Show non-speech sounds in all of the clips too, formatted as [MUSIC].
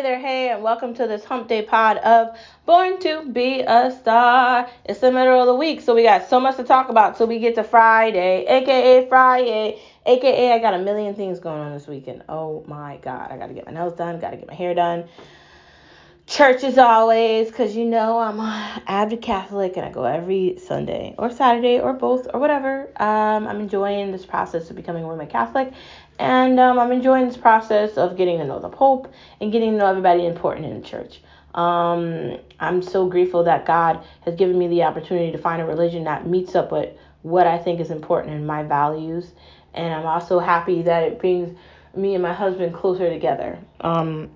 Hey there, hey, and welcome to this Hump Day pod of Born to Be a Star. It's the middle of the week, so we got so much to talk about. So we get to Friday, aka Friday, aka I got a million things going on this weekend. Oh my God, I gotta get my nails done, gotta get my hair done. Church as always, because you know I'm avid Catholic and I go every Sunday or Saturday or both or whatever. Um, I'm enjoying this process of becoming a Roman Catholic and um, I'm enjoying this process of getting to know the Pope and getting to know everybody important in the church. Um, I'm so grateful that God has given me the opportunity to find a religion that meets up with what I think is important in my values. And I'm also happy that it brings me and my husband closer together. Um,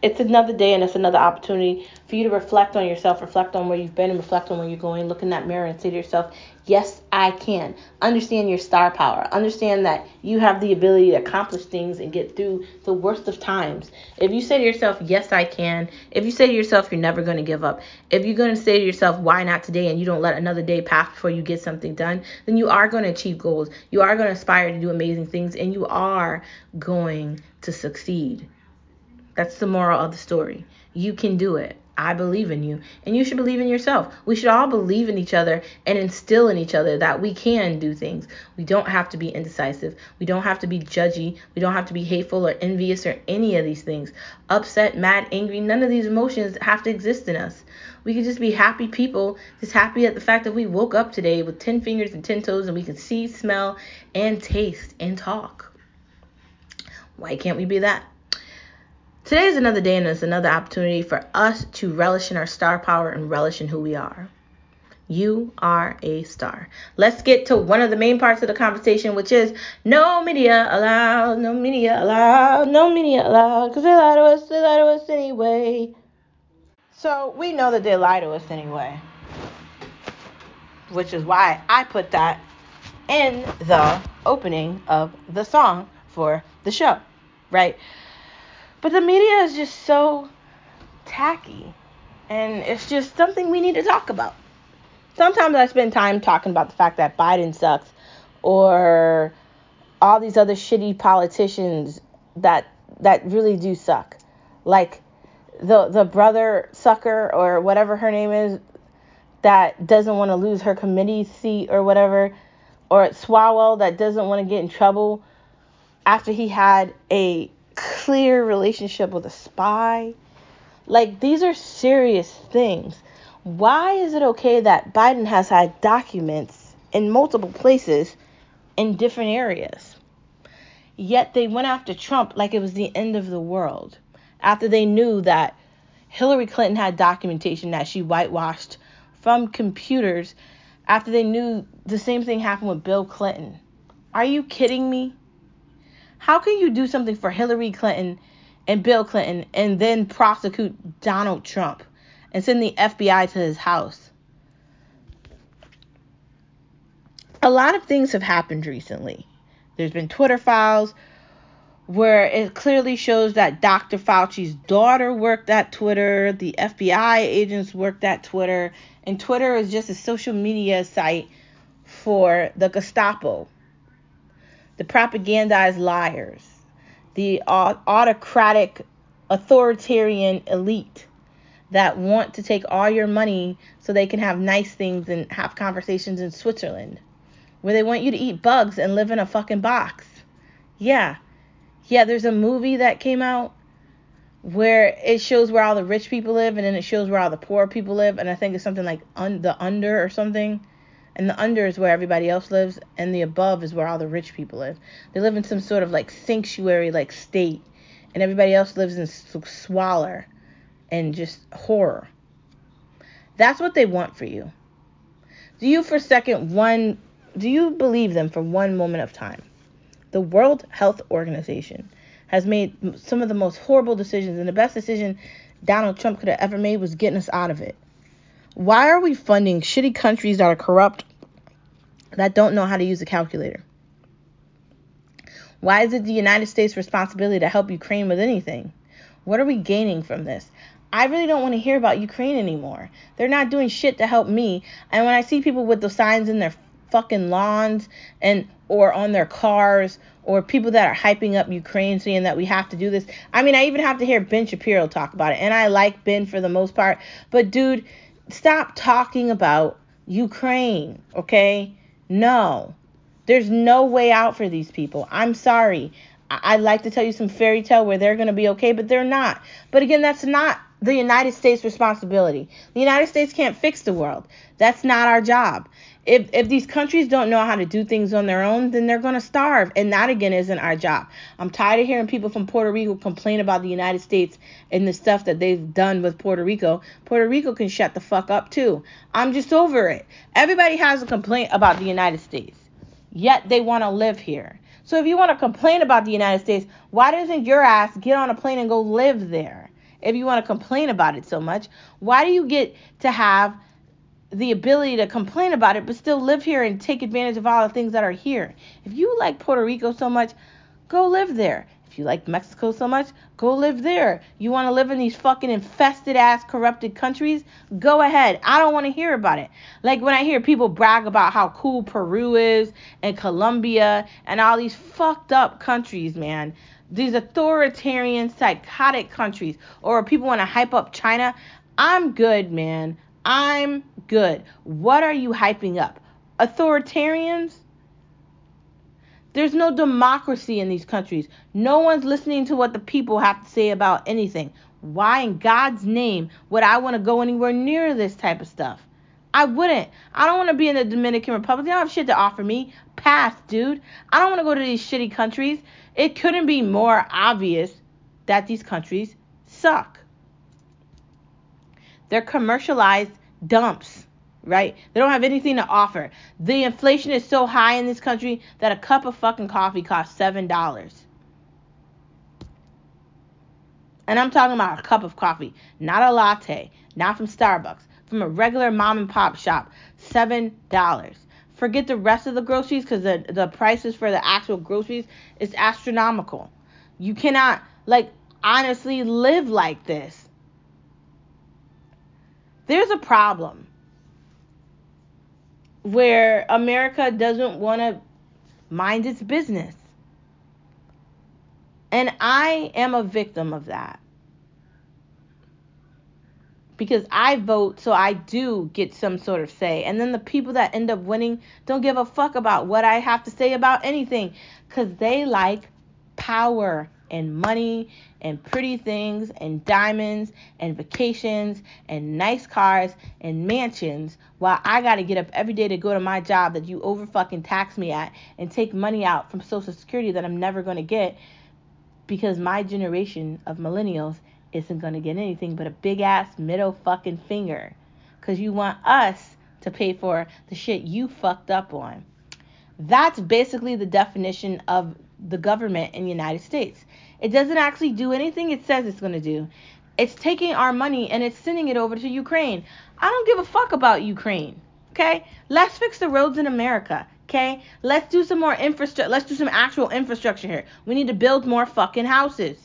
it's another day and it's another opportunity for you to reflect on yourself, reflect on where you've been, and reflect on where you're going. Look in that mirror and say to yourself, Yes, I can. Understand your star power. Understand that you have the ability to accomplish things and get through the worst of times. If you say to yourself, Yes, I can. If you say to yourself, You're never going to give up. If you're going to say to yourself, Why not today? and you don't let another day pass before you get something done, then you are going to achieve goals. You are going to aspire to do amazing things and you are going to succeed. That's the moral of the story. You can do it. I believe in you, and you should believe in yourself. We should all believe in each other and instill in each other that we can do things. We don't have to be indecisive. We don't have to be judgy. We don't have to be hateful or envious or any of these things. Upset, mad, angry, none of these emotions have to exist in us. We can just be happy people, just happy at the fact that we woke up today with 10 fingers and 10 toes and we can see, smell, and taste and talk. Why can't we be that? Today is another day and it's another opportunity for us to relish in our star power and relish in who we are. You are a star. Let's get to one of the main parts of the conversation, which is no media allowed, no media allowed, no media allowed, because they lie to us, they lie to us anyway. So we know that they lie to us anyway, which is why I put that in the opening of the song for the show, right? But the media is just so tacky. And it's just something we need to talk about. Sometimes I spend time talking about the fact that Biden sucks or all these other shitty politicians that that really do suck. Like the the brother sucker or whatever her name is that doesn't want to lose her committee seat or whatever or Swalwell that doesn't want to get in trouble after he had a clear relationship with a spy. Like, these are serious things. Why is it okay that Biden has had documents in multiple places in different areas? Yet they went after Trump like it was the end of the world after they knew that Hillary Clinton had documentation that she whitewashed from computers after they knew the same thing happened with Bill Clinton. Are you kidding me? How can you do something for Hillary Clinton and Bill Clinton and then prosecute Donald Trump and send the FBI to his house? A lot of things have happened recently. There's been Twitter files where it clearly shows that Dr. Fauci's daughter worked at Twitter, the FBI agents worked at Twitter, and Twitter is just a social media site for the Gestapo the propagandized liars, the autocratic authoritarian elite that want to take all your money so they can have nice things and have conversations in Switzerland, where they want you to eat bugs and live in a fucking box. Yeah. Yeah, there's a movie that came out where it shows where all the rich people live and then it shows where all the poor people live and I think it's something like un- the under or something and the under is where everybody else lives, and the above is where all the rich people live. They live in some sort of like sanctuary like state, and everybody else lives in squalor and just horror. That's what they want for you. Do you for a second one do you believe them for one moment of time? The World Health Organization has made some of the most horrible decisions, and the best decision Donald Trump could have ever made was getting us out of it. Why are we funding shitty countries that are corrupt, that don't know how to use a calculator? Why is it the United States' responsibility to help Ukraine with anything? What are we gaining from this? I really don't want to hear about Ukraine anymore. They're not doing shit to help me. And when I see people with the signs in their fucking lawns and or on their cars or people that are hyping up Ukraine saying that we have to do this. I mean, I even have to hear Ben Shapiro talk about it, and I like Ben for the most part. But dude, stop talking about Ukraine, okay? No. There's no way out for these people. I'm sorry. I'd like to tell you some fairy tale where they're going to be okay, but they're not. But again, that's not the United States' responsibility. The United States can't fix the world. That's not our job. If if these countries don't know how to do things on their own, then they're going to starve, and that again isn't our job. I'm tired of hearing people from Puerto Rico complain about the United States and the stuff that they've done with Puerto Rico. Puerto Rico can shut the fuck up too. I'm just over it. Everybody has a complaint about the United States, yet they want to live here. So if you want to complain about the United States, why doesn't your ass get on a plane and go live there? If you want to complain about it so much, why do you get to have the ability to complain about it, but still live here and take advantage of all the things that are here. If you like Puerto Rico so much, go live there. If you like Mexico so much, go live there. You want to live in these fucking infested ass corrupted countries? Go ahead. I don't want to hear about it. Like when I hear people brag about how cool Peru is and Colombia and all these fucked up countries, man. These authoritarian, psychotic countries, or people want to hype up China. I'm good, man. I'm good. What are you hyping up? Authoritarians? There's no democracy in these countries. No one's listening to what the people have to say about anything. Why in God's name would I want to go anywhere near this type of stuff? I wouldn't. I don't want to be in the Dominican Republic. They don't have shit to offer me. Pass, dude. I don't want to go to these shitty countries. It couldn't be more obvious that these countries suck. They're commercialized dumps, right? They don't have anything to offer. The inflation is so high in this country that a cup of fucking coffee costs $7. And I'm talking about a cup of coffee, not a latte, not from Starbucks, from a regular mom and pop shop, $7. Forget the rest of the groceries because the, the prices for the actual groceries is astronomical. You cannot, like, honestly live like this. There's a problem where America doesn't want to mind its business. And I am a victim of that. Because I vote, so I do get some sort of say. And then the people that end up winning don't give a fuck about what I have to say about anything because they like power and money and pretty things and diamonds and vacations and nice cars and mansions while I got to get up every day to go to my job that you over fucking tax me at and take money out from social security that I'm never going to get because my generation of millennials isn't going to get anything but a big ass middle fucking finger cuz you want us to pay for the shit you fucked up on. That's basically the definition of the government in the United States. It doesn't actually do anything it says it's going to do. It's taking our money and it's sending it over to Ukraine. I don't give a fuck about Ukraine. Okay? Let's fix the roads in America. Okay? Let's do some more infrastructure. Let's do some actual infrastructure here. We need to build more fucking houses.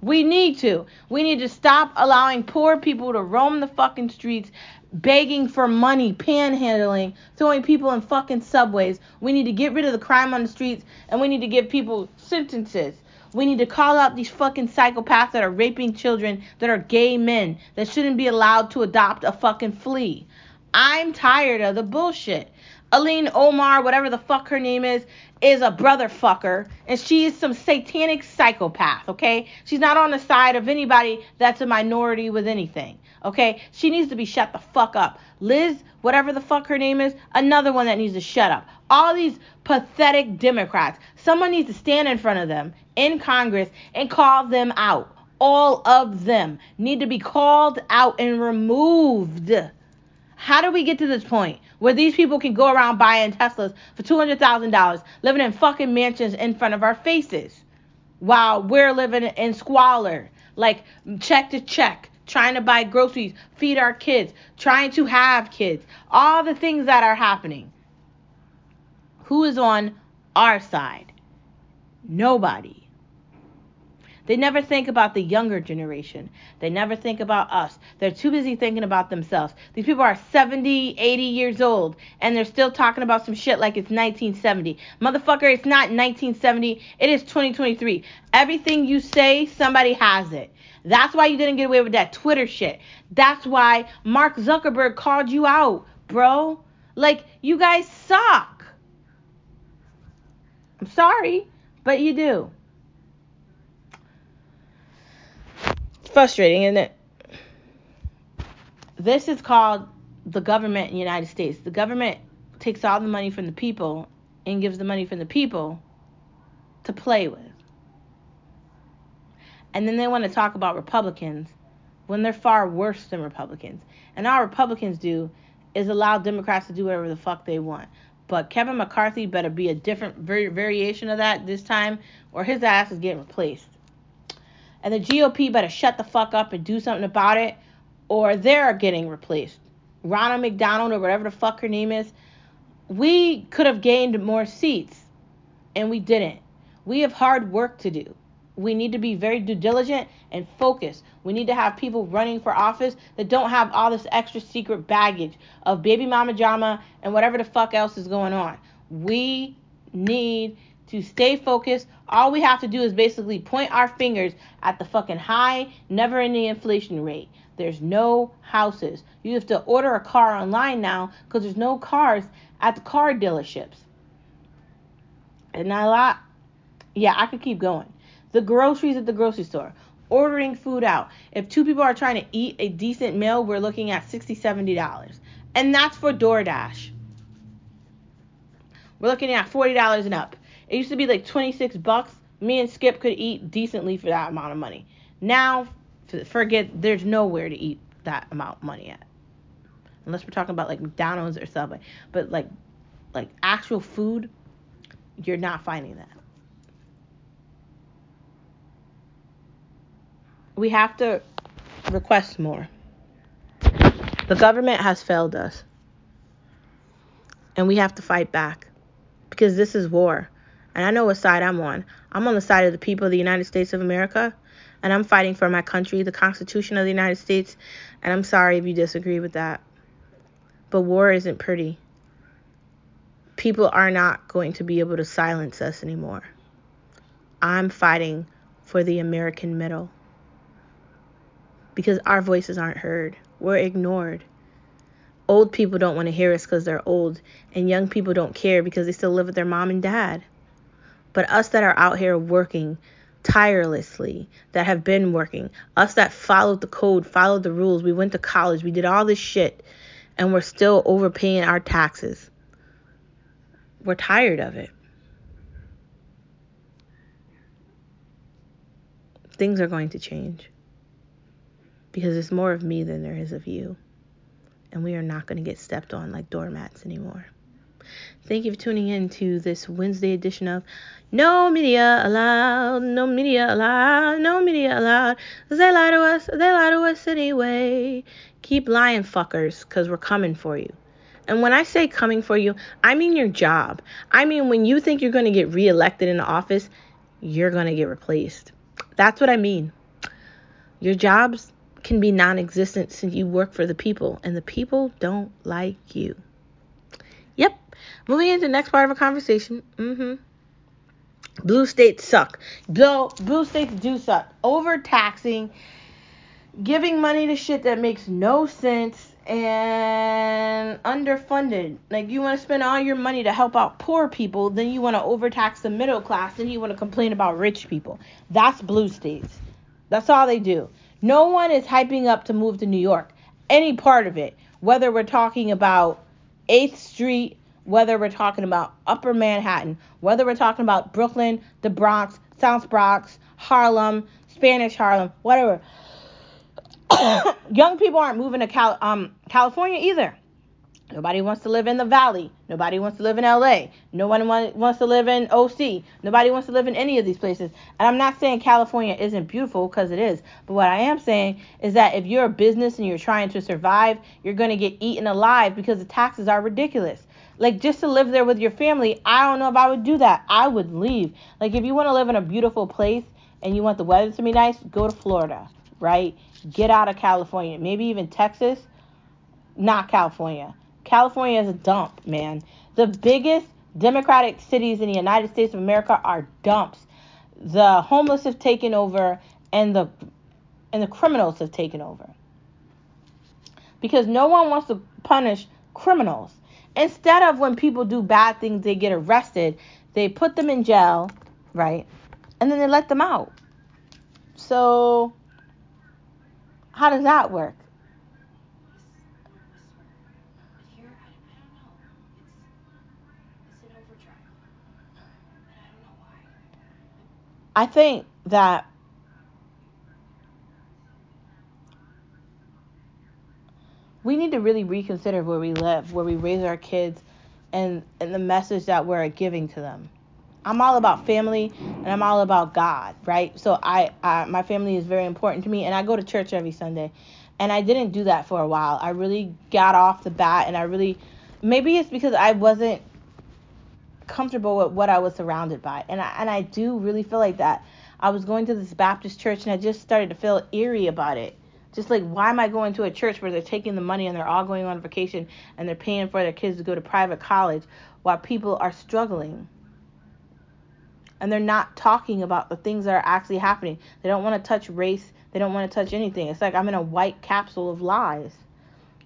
We need to. We need to stop allowing poor people to roam the fucking streets begging for money, panhandling, throwing people in fucking subways. We need to get rid of the crime on the streets and we need to give people sentences. We need to call out these fucking psychopaths that are raping children, that are gay men, that shouldn't be allowed to adopt a fucking flea. I'm tired of the bullshit. Ilhan Omar, whatever the fuck her name is, is a brother fucker, and she is some satanic psychopath, okay? She's not on the side of anybody that's a minority with anything. Okay? She needs to be shut the fuck up. Liz, whatever the fuck her name is, another one that needs to shut up. All these pathetic Democrats. Someone needs to stand in front of them in Congress and call them out. All of them need to be called out and removed. How do we get to this point where these people can go around buying Teslas for $200,000, living in fucking mansions in front of our faces while we're living in squalor, like check to check, trying to buy groceries, feed our kids, trying to have kids, all the things that are happening. Who is on our side? Nobody. They never think about the younger generation. They never think about us. They're too busy thinking about themselves. These people are 70, 80 years old, and they're still talking about some shit like it's 1970. Motherfucker, it's not 1970. It is 2023. Everything you say, somebody has it. That's why you didn't get away with that Twitter shit. That's why Mark Zuckerberg called you out, bro. Like, you guys suck. I'm sorry, but you do. Frustrating, isn't it? This is called the government in the United States. The government takes all the money from the people and gives the money from the people to play with. And then they want to talk about Republicans when they're far worse than Republicans. And all Republicans do is allow Democrats to do whatever the fuck they want. But Kevin McCarthy better be a different variation of that this time, or his ass is getting replaced and the GOP better shut the fuck up and do something about it, or they're getting replaced. Ronna McDonald or whatever the fuck her name is, we could have gained more seats, and we didn't. We have hard work to do. We need to be very due diligent and focused. We need to have people running for office that don't have all this extra secret baggage of baby mama drama and whatever the fuck else is going on. We need to stay focused. All we have to do is basically point our fingers at the fucking high, never ending inflation rate. There's no houses. You have to order a car online now because there's no cars at the car dealerships. And not a lot. Yeah, I could keep going. The groceries at the grocery store, ordering food out. If two people are trying to eat a decent meal, we're looking at $60, $70. And that's for DoorDash. We're looking at $40 and up. It used to be like 26 bucks. Me and Skip could eat decently for that amount of money. Now, forget, there's nowhere to eat that amount of money at. Unless we're talking about like McDonald's or Subway. But like, like actual food, you're not finding that. We have to request more. The government has failed us. And we have to fight back. Because this is war and I know what side I'm on. I'm on the side of the people of the United States of America, and I'm fighting for my country, the Constitution of the United States, and I'm sorry if you disagree with that. But war isn't pretty. People are not going to be able to silence us anymore. I'm fighting for the American middle because our voices aren't heard. We're ignored. Old people don't want to hear us because they're old, and young people don't care because they still live with their mom and dad. But us that are out here working tirelessly, that have been working, us that followed the code, followed the rules, we went to college, we did all this shit, and we're still overpaying our taxes. We're tired of it. Things are going to change because it's more of me than there is of you. And we are not going to get stepped on like doormats anymore. Thank you for tuning in to this Wednesday edition of No Media Allowed, No Media Allowed, No Media Allowed. They lie to us, they lie to us anyway. Keep lying, fuckers, because we're coming for you. And when I say coming for you, I mean your job. I mean when you think you're going to get reelected in office, you're going to get replaced. That's what I mean. Your jobs can be non existent since you work for the people, and the people don't like you. Moving into the next part of a conversation. Mm-hmm. Blue states suck. Blue, blue states do suck. Overtaxing, giving money to shit that makes no sense, and underfunded. Like you want to spend all your money to help out poor people, then you want to overtax the middle class, then you want to complain about rich people. That's blue states. That's all they do. No one is hyping up to move to New York. Any part of it, whether we're talking about 8th Street, whether we're talking about Upper Manhattan, whether we're talking about Brooklyn, the Bronx, South Bronx, Harlem, Spanish Harlem, whatever. [COUGHS] Young people aren't moving to Cal- um, California either. Nobody wants to live in the valley. Nobody wants to live in LA. No one wants to live in OC. Nobody wants to live in any of these places. And I'm not saying California isn't beautiful because it is. But what I am saying is that if you're a business and you're trying to survive, you're going to get eaten alive because the taxes are ridiculous. Like just to live there with your family, I don't know if I would do that. I would leave. Like if you want to live in a beautiful place and you want the weather to be nice, go to Florida, right? Get out of California, maybe even Texas, not California. California is a dump, man. The biggest Democratic cities in the United States of America are dumps. The homeless have taken over and the and the criminals have taken over. Because no one wants to punish criminals. Instead of when people do bad things, they get arrested, they put them in jail, right? And then they let them out. So, how does that work? I think that we need to really reconsider where we live, where we raise our kids, and, and the message that we're giving to them. I'm all about family and I'm all about God, right? So I, I my family is very important to me and I go to church every Sunday. And I didn't do that for a while. I really got off the bat and I really maybe it's because I wasn't comfortable with what I was surrounded by. And I and I do really feel like that. I was going to this Baptist church and I just started to feel eerie about it. Just like, why am I going to a church where they're taking the money and they're all going on vacation and they're paying for their kids to go to private college while people are struggling? And they're not talking about the things that are actually happening. They don't want to touch race. They don't want to touch anything. It's like I'm in a white capsule of lies.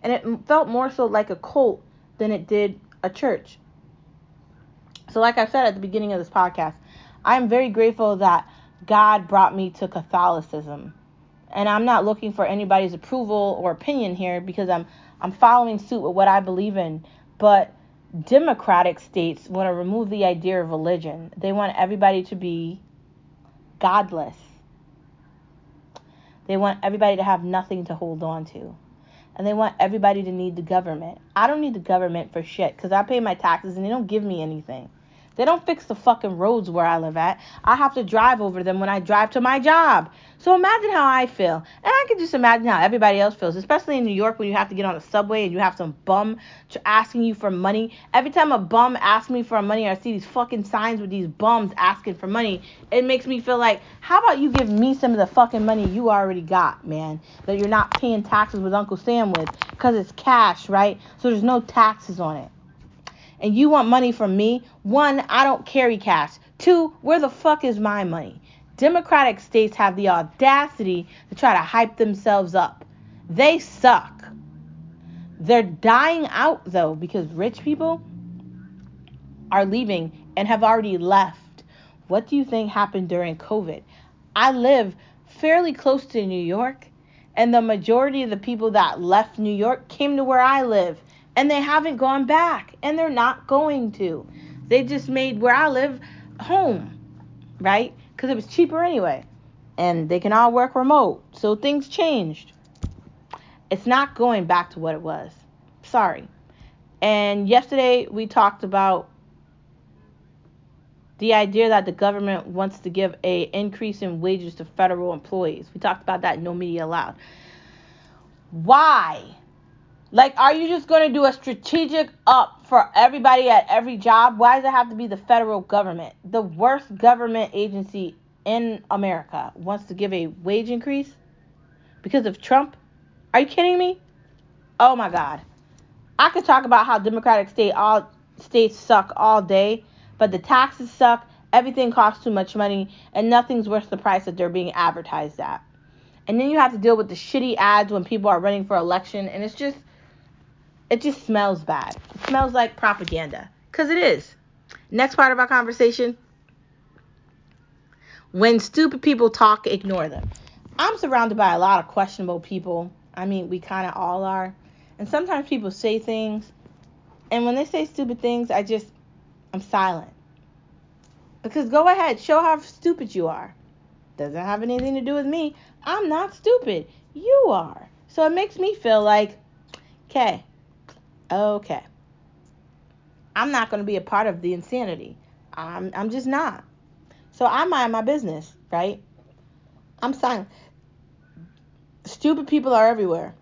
And it felt more so like a cult than it did a church. So, like I said at the beginning of this podcast, I'm very grateful that God brought me to Catholicism and I'm not looking for anybody's approval or opinion here because I'm I'm following suit with what I believe in. But democratic states want to remove the idea of religion. They want everybody to be godless. They want everybody to have nothing to hold on to. And they want everybody to need the government. I don't need the government for shit because I pay my taxes and they don't give me anything. They don't fix the fucking roads where I live at. I have to drive over them when I drive to my job. So imagine how I feel. And I can just imagine how everybody else feels, especially in New York when you have to get on a subway and you have some bum asking you for money. Every time a bum asks me for money I see these fucking signs with these bums asking for money, it makes me feel like, how about you give me some of the fucking money you already got, man? That you're not paying taxes with Uncle Sam with because it's cash, right? So there's no taxes on it and you want money from me, one, I don't carry cash. Two, where the fuck is my money? Democratic states have the audacity to try to hype themselves up. They suck. They're dying out though because rich people are leaving and have already left. What do you think happened during COVID? I live fairly close to New York, and the majority of the people that left New York came to where I live and they haven't gone back and they're not going to. They just made where I live home, right? Because it was cheaper anyway. And they can all work remote. So things changed. It's not going back to what it was. Sorry. And yesterday we talked about the idea that the government wants to give a increase in wages to federal employees. We talked about that in No Media Allowed. Why? Like, are you just going to do a strategic up for everybody at every job? Why does it have to be the federal government? The worst government agency in America wants to give a wage increase because of Trump? Are you kidding me? Oh my God. I could talk about how Democratic state all states suck all day, but the taxes suck, everything costs too much money, and nothing's worth the price that they're being advertised at. And then you have to deal with the shitty ads when people are running for election, and it's just it just smells bad. It smells like propaganda. Because it is. Next part of our conversation. When stupid people talk, ignore them. I'm surrounded by a lot of questionable people. I mean, we kind of all are. And sometimes people say things. And when they say stupid things, I just, I'm silent. Because go ahead, show how stupid you are. Doesn't have anything to do with me. I'm not stupid. You are. So it makes me feel like, okay, okay, I'm not going to be a part of the insanity. I'm, I'm just not. So I mind my business, right? I'm silent. Stupid people are everywhere.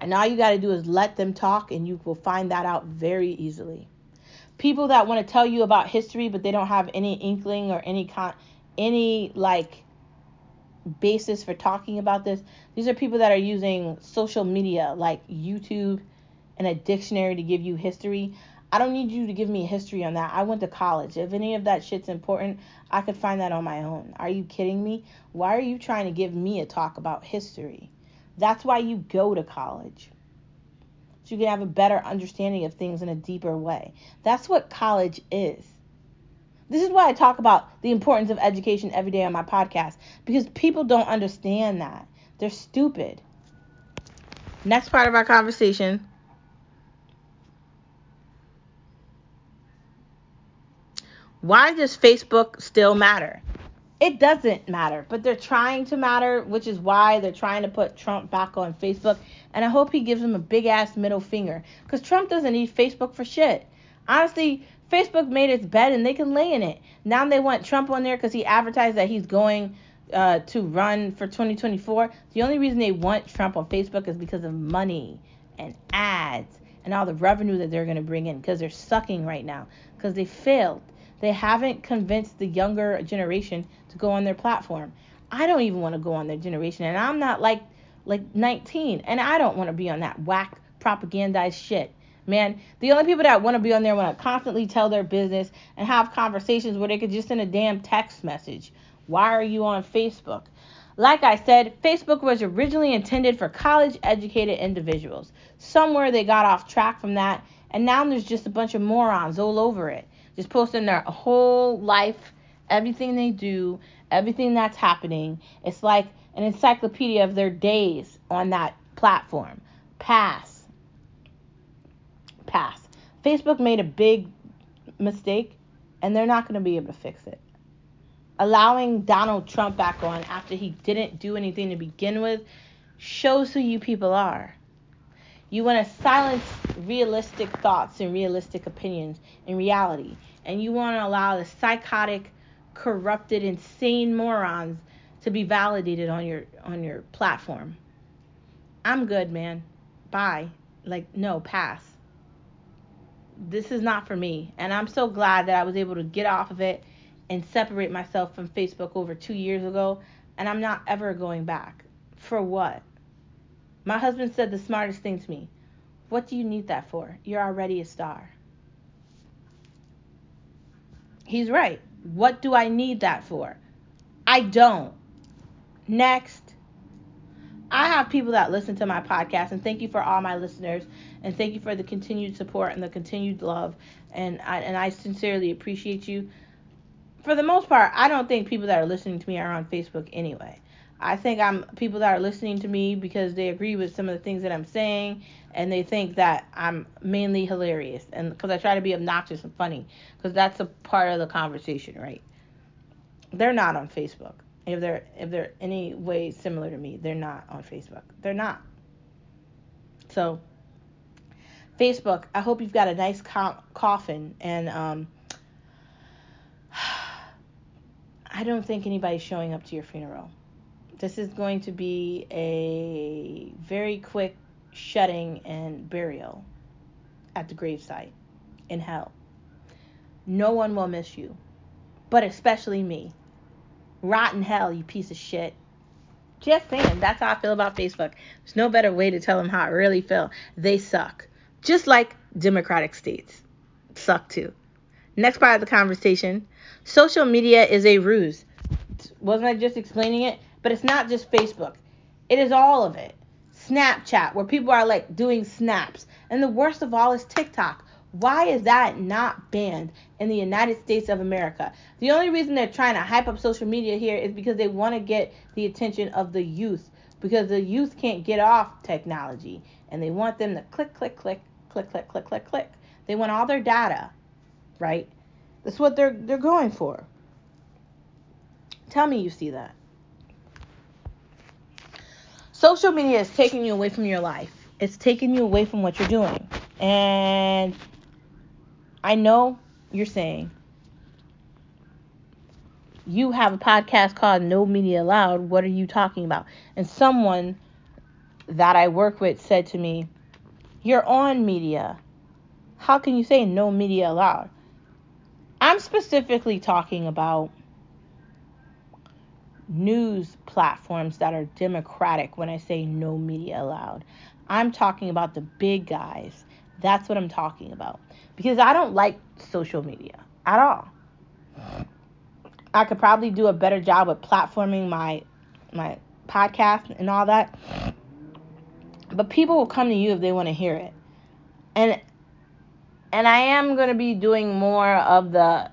And all you got to do is let them talk, and you will find that out very easily. People that want to tell you about history, but they don't have any inkling or any con- any like basis for talking about this. These are people that are using social media like YouTube and a dictionary to give you history. I don't need you to give me a history on that. I went to college. If any of that shit's important, I could find that on my own. Are you kidding me? Why are you trying to give me a talk about history? That's why you go to college. So you can have a better understanding of things in a deeper way. That's what college is. This is why I talk about the importance of education every day on my podcast because people don't understand that. They're stupid. Next part of our conversation Why does Facebook still matter? It doesn't matter, but they're trying to matter, which is why they're trying to put Trump back on Facebook. And I hope he gives them a big ass middle finger because Trump doesn't need Facebook for shit. Honestly, Facebook made its bed and they can lay in it. Now they want Trump on there because he advertised that he's going uh, to run for 2024. The only reason they want Trump on Facebook is because of money and ads and all the revenue that they're going to bring in because they're sucking right now because they failed. They haven't convinced the younger generation to go on their platform. I don't even want to go on their generation, and I'm not like like 19, and I don't want to be on that whack propagandized shit. Man, the only people that want to be on there want to constantly tell their business and have conversations where they could just send a damn text message. Why are you on Facebook? Like I said, Facebook was originally intended for college educated individuals. Somewhere they got off track from that, and now there's just a bunch of morons all over it just posting their whole life, everything they do, everything that's happening. It's like an encyclopedia of their days on that platform. Pass. Pass. Facebook made a big mistake and they're not going to be able to fix it. Allowing Donald Trump back on after he didn't do anything to begin with shows who you people are. You want to silence realistic thoughts and realistic opinions in reality. And you want to allow the psychotic, corrupted, insane morons to be validated on your on your platform. I'm good, man. Bye. Like no, pass. This is not for me. And I'm so glad that I was able to get off of it and separate myself from Facebook over 2 years ago and I'm not ever going back. For what? My husband said the smartest thing to me. What do you need that for? You're already a star. He's right. What do I need that for? I don't. Next. I have people that listen to my podcast, and thank you for all my listeners, and thank you for the continued support and the continued love, and I, and I sincerely appreciate you. For the most part, I don't think people that are listening to me are on Facebook anyway. I think I'm people that are listening to me because they agree with some of the things that I'm saying and they think that I'm mainly hilarious and because I try to be obnoxious and funny because that's a part of the conversation, right? They're not on Facebook. If they're if they're any way similar to me, they're not on Facebook. They're not. So Facebook, I hope you've got a nice co- coffin and um [SIGHS] I don't think anybody's showing up to your funeral. This is going to be a very quick shutting and burial at the gravesite in hell. No one will miss you, but especially me. Rotten hell, you piece of shit. Just saying, that's how I feel about Facebook. There's no better way to tell them how I really feel. They suck. Just like Democratic states suck too. Next part of the conversation social media is a ruse. Wasn't I just explaining it? But it's not just Facebook, it is all of it. Snapchat, where people are like doing snaps. And the worst of all is TikTok. Why is that not banned in the United States of America? The only reason they're trying to hype up social media here is because they want to get the attention of the youth because the youth can't get off technology and they want them to click, click, click, click, click, click, click, click. They want all their data, right? That's what they're they're going for. Tell me you see that. Social media is taking you away from your life. It's taking you away from what you're doing. And I know you're saying you have a podcast called No Media Allowed. What are you talking about? And someone that I work with said to me, You're on media. How can you say no media allowed? I'm specifically talking about news platforms that are democratic when I say no media allowed. I'm talking about the big guys. That's what I'm talking about. Because I don't like social media at all. I could probably do a better job with platforming my my podcast and all that. But people will come to you if they want to hear it. And and I am going to be doing more of the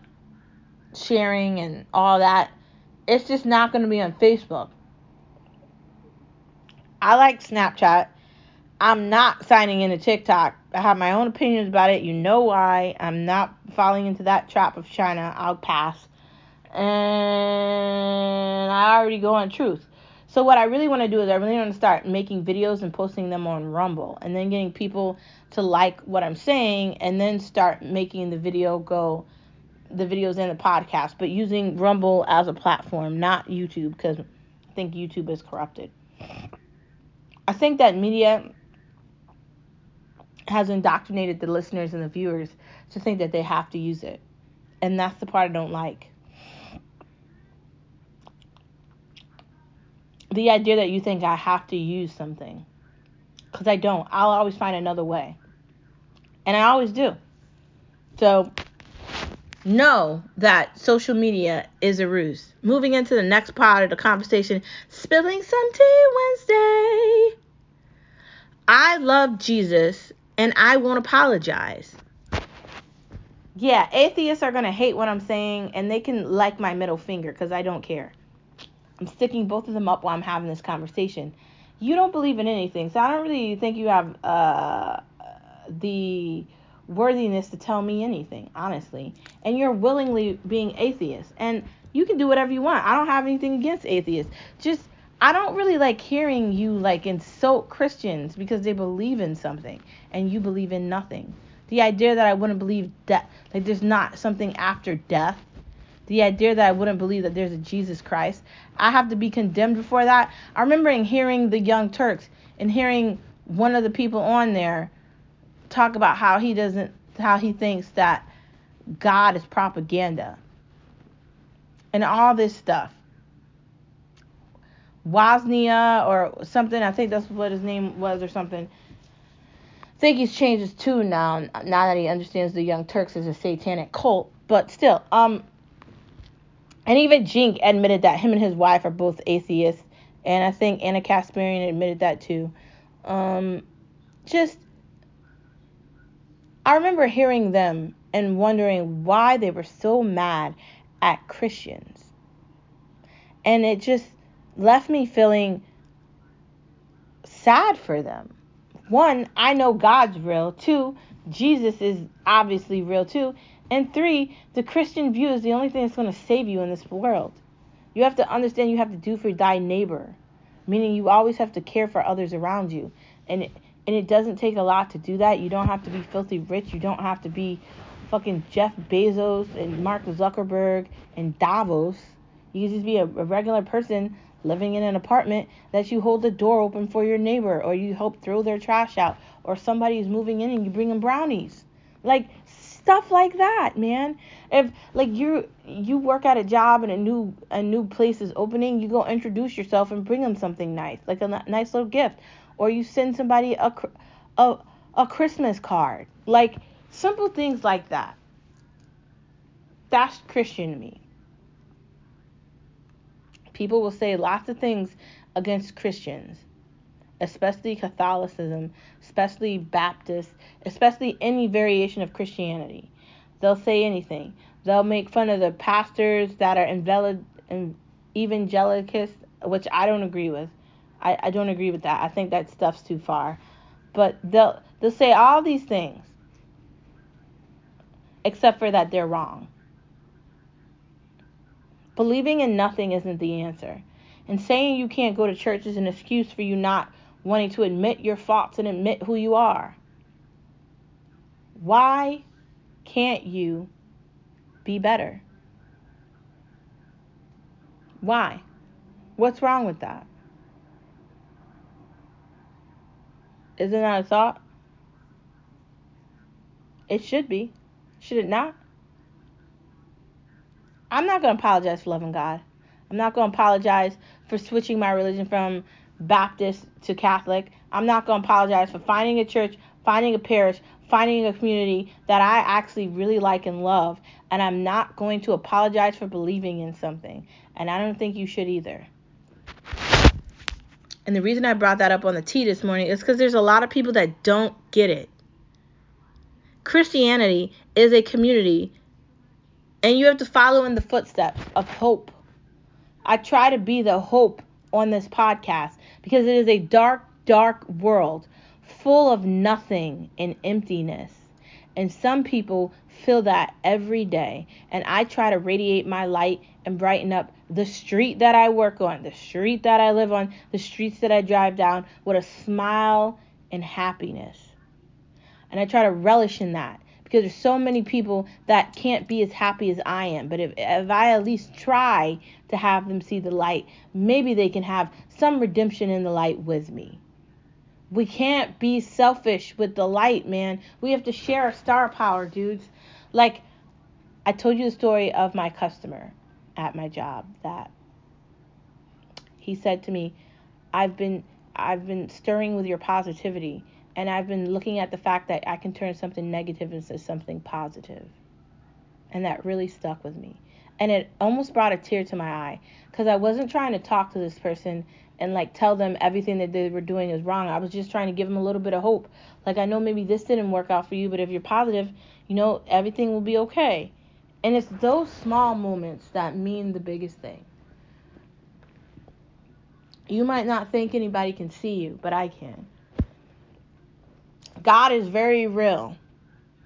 sharing and all that. It's just not going to be on Facebook. I like Snapchat. I'm not signing into TikTok. I have my own opinions about it. You know why. I'm not falling into that trap of China. I'll pass. And I already go on truth. So what I really want to do is I really want to start making videos and posting them on Rumble and then getting people to like what I'm saying and then start making the video go the videos and the podcast, but using Rumble as a platform, not YouTube because I think YouTube is corrupted. I think that media has indoctrinated the listeners and the viewers to think that they have to use it. And that's the part I don't like. The idea that you think I have to use something. Because I don't. I'll always find another way. And I always do. So know that social media is a ruse. Moving into the next part of the conversation, spilling some tea Wednesday. I love Jesus and I won't apologize. Yeah, atheists are going to hate what I'm saying and they can like my middle finger because I don't care. I'm sticking both of them up while I'm having this conversation. You don't believe in anything, so I don't really think you have uh, the worthiness to tell me anything, honestly. And you're willingly being atheist. And you can do whatever you want. I don't have anything against atheists. Just I don't really like hearing you like insult Christians because they believe in something and you believe in nothing. The idea that I wouldn't believe that like there's not something after death. The idea that I wouldn't believe that there's a Jesus Christ. I have to be condemned before that. I remember hearing the Young Turks and hearing one of the people on there talk about how he doesn't how he thinks that God is propaganda and all this stuff. Woznia or something. I think that's what his name was or something. I think he's changed his tune now. Now that he understands the Young Turks is a satanic cult, but still, um, and even Cenk admitted that him and his wife are both atheists, and I think Ana Kasparian admitted that too. Um, just, I remember hearing them and wondering why they were so mad at Christians, and it just left me feeling sad for them. One, I know God's real. Two, Jesus is obviously real too. And three, the Christian view is the only thing that's going to save you in this world. You have to understand you have to do for thy neighbor, meaning you always have to care for others around you. And and it doesn't take a lot to do that. You don't have to be filthy rich. You don't have to be fucking Jeff Bezos and Mark Zuckerberg and Davos. You can just be a, a regular person living in an apartment that you hold the door open for your neighbor or you help throw their trash out or somebody somebody's moving in and you bring them brownies. Like stuff like that, man. If like you you work at a job and a new a new place is opening, you go introduce yourself and bring them something nice, like a nice little gift, or you send somebody a a a Christmas card. Like simple things like that. That's Christian to me. People will say lots of things against Christians, especially Catholicism, especially Baptist, especially any variation of Christianity. They'll say anything. They'll make fun of the pastors that are evangelicals, which I don't agree with. I, I don't agree with that. I think that stuff's too far. But they'll they'll say all these things, except for that they're wrong. Believing in nothing isn't the answer. And saying you can't go to church is an excuse for you not wanting to admit your faults and admit who you are. Why can't you be better? Why? What's wrong with that? Isn't that a thought? It should be. Should it not? I'm not going to apologize for loving God. I'm not going to apologize for switching my religion from Baptist to Catholic. I'm not going to apologize for finding a church, finding a parish, finding a community that I actually really like and love. And I'm not going to apologize for believing in something. And I don't think you should either. And the reason I brought that up on the tea this morning is because there's a lot of people that don't get it. Christianity is a community, and you have to follow in the footsteps of hope. I try to be the hope on this podcast because it is a dark, dark world full of nothing and emptiness. And some people feel that every day. And I try to radiate my light and brighten up the street that I work on, the street that I live on, the streets that I drive down with a smile and happiness. And I try to relish in that because there's so many people that can't be as happy as I am. But if, if I at least try to have them see the light, maybe they can have some redemption in the light with me. We can't be selfish with the light, man. We have to share our star power, dudes. Like, I told you the story of my customer at my job that he said to me, I've been I've been stirring with your positivity and I've been looking at the fact that I can turn something negative into something positive. And that really stuck with me. And it almost brought a tear to my eye because I wasn't trying to talk to this person and like tell them everything that they were doing is wrong. I was just trying to give them a little bit of hope. Like I know maybe this didn't work out for you, but if you're positive, you know, everything will be okay. And it's those small moments that mean the biggest thing. You might not think anybody can see you, but I can. God is very real.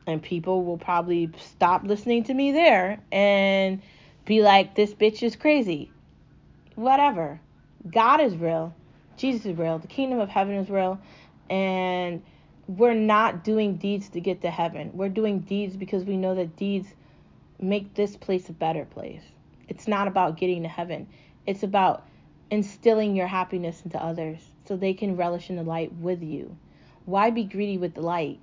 And people will probably stop listening to me there and be like, this bitch is crazy. Whatever. God is real. Jesus is real. The kingdom of heaven is real. And we're not doing deeds to get to heaven. We're doing deeds because we know that deeds make this place a better place. It's not about getting to heaven, it's about instilling your happiness into others so they can relish in the light with you. Why be greedy with the light?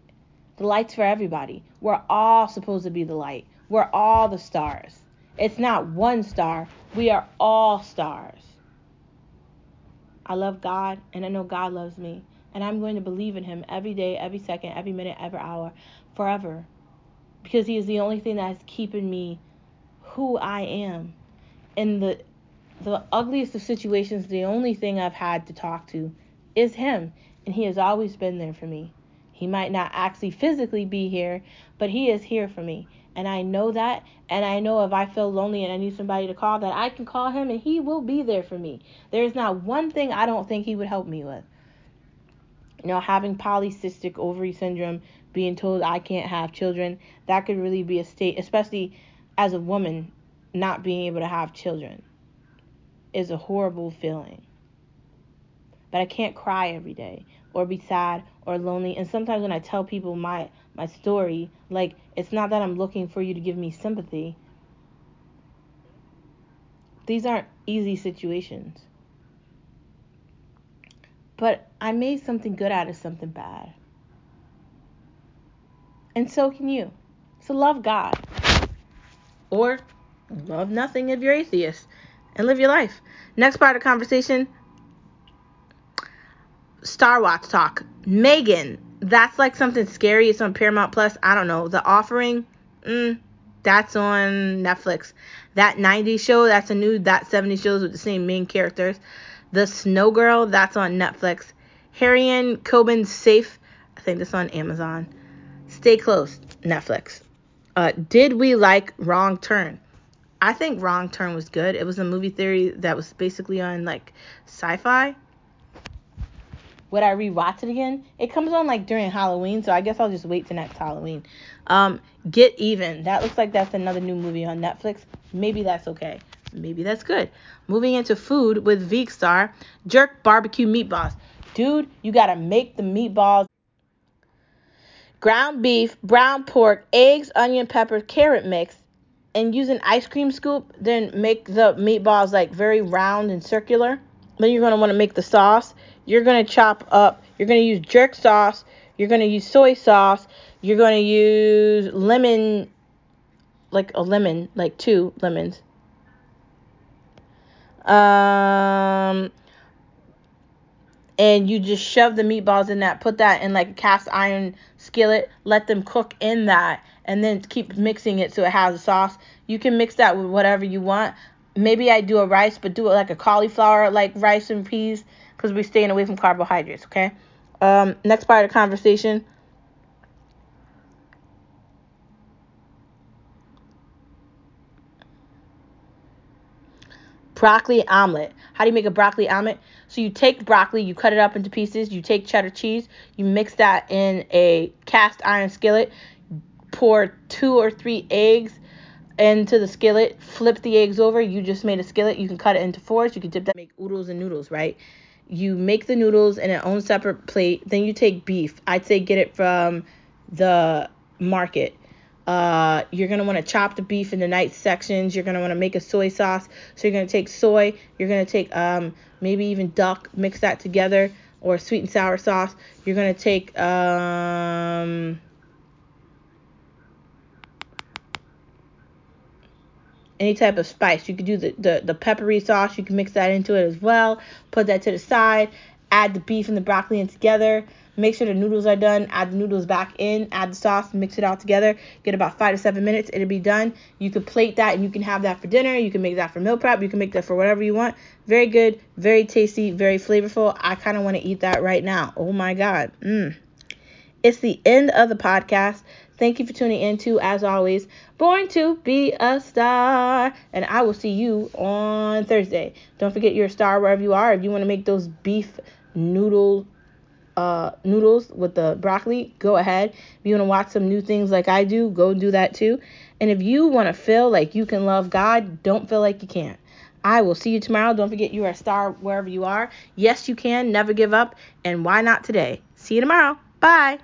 The light's for everybody. We're all supposed to be the light. We're all the stars. It's not one star, we are all stars. I love God and I know God loves me. And I'm going to believe in Him every day, every second, every minute, every hour, forever. Because He is the only thing that is keeping me who I am. And the the ugliest of situations, the only thing I've had to talk to is Him. And He has always been there for me. He might not actually physically be here, but He is here for me. And I know that. And I know if I feel lonely and I need somebody to call, that I can call Him and He will be there for me. There's not one thing I don't think He would help me with. You know, having polycystic ovary syndrome, being told I can't have children, that could really be a state, especially as a woman, not being able to have children is a horrible feeling. But I can't cry every day or be sad or lonely. And sometimes when I tell people my my story, like it's not that I'm looking for you to give me sympathy. These aren't easy situations. But I made something good out of something bad. And so can you. So love God. Or love nothing if you're atheist and live your life. Next part of conversation Star Watch talk. Megan, that's like something scary. It's on Paramount Plus. I don't know. The Offering, mm, that's on Netflix. That 90s show, that's a new That 70s shows with the same main characters. The Snow Girl, that's on Netflix. Harriet Coben's Safe, I think that's on Amazon. Stay Close, Netflix. Uh, did we like Wrong Turn? I think Wrong Turn was good. It was a movie theory that was basically on like sci-fi would I rewatch it again? It comes on like during Halloween, so I guess I'll just wait till next Halloween. Um, Get Even. That looks like that's another new movie on Netflix. Maybe that's okay. Maybe that's good. Moving into food with Veekstar, Jerk barbecue meatballs. Dude, you gotta make the meatballs. Ground beef, brown pork, eggs, onion, pepper, carrot mix, and use an ice cream scoop. Then make the meatballs like very round and circular. Then you're gonna want to make the sauce you're to chop up, you're to use jerk sauce, you're to use soy sauce, you're to use lemon, like a lemon, like two lemons. Um, and you just shove the meatballs in that. Put that in like a cast iron skillet. Let them cook in that, and then keep mixing it so it has a sauce. You can mix that with whatever you want. Maybe I do a rice, but do it like a cauliflower, like rice and peas, because we're staying away from carbohydrates. Okay. Um, next part of the conversation. Broccoli omelet. How do you make a broccoli omelet? So you take broccoli, you cut it up into pieces, you take cheddar cheese, you mix that in a cast iron skillet, pour two or three eggs into the skillet, flip the eggs over, you just made a skillet, you can cut it into fours, you can dip that make oodles and noodles, right? You make the noodles in an own separate plate, then you take beef. I'd say get it from the market uh, you're going to want to chop the beef into nice sections. You're going to want to make a soy sauce. So you're going to take soy. You're going to take um, maybe even duck, mix that together, or sweet and sour sauce. You're going to take um, any type of spice. You could do the, the, the peppery sauce. You can mix that into it as well. Put that to the side. Add the beef and the broccoli in together. Make sure the noodles are done. Add the noodles back in. Add the sauce. Mix it all together. Get about five to seven minutes. It'll be done. You can plate that and you can have that for dinner. You can make that for meal prep. You can make that for whatever you want. Very good. Very tasty. Very flavorful. I kind of want to eat that right now. Oh my God. Mmm. It's the end of the podcast. Thank you for tuning in to, as always, Born to Be a Star. And I will see you on Thursday. Don't forget you're a star wherever you are. If you want to make those beef noodle uh, noodles with the broccoli, go ahead. If you want to watch some new things like I do, go do that too. And if you want to feel like you can love God, don't feel like you can't. I will see you tomorrow. Don't forget you are a star wherever you are. Yes, you can. Never give up. And why not today? See you tomorrow. Bye.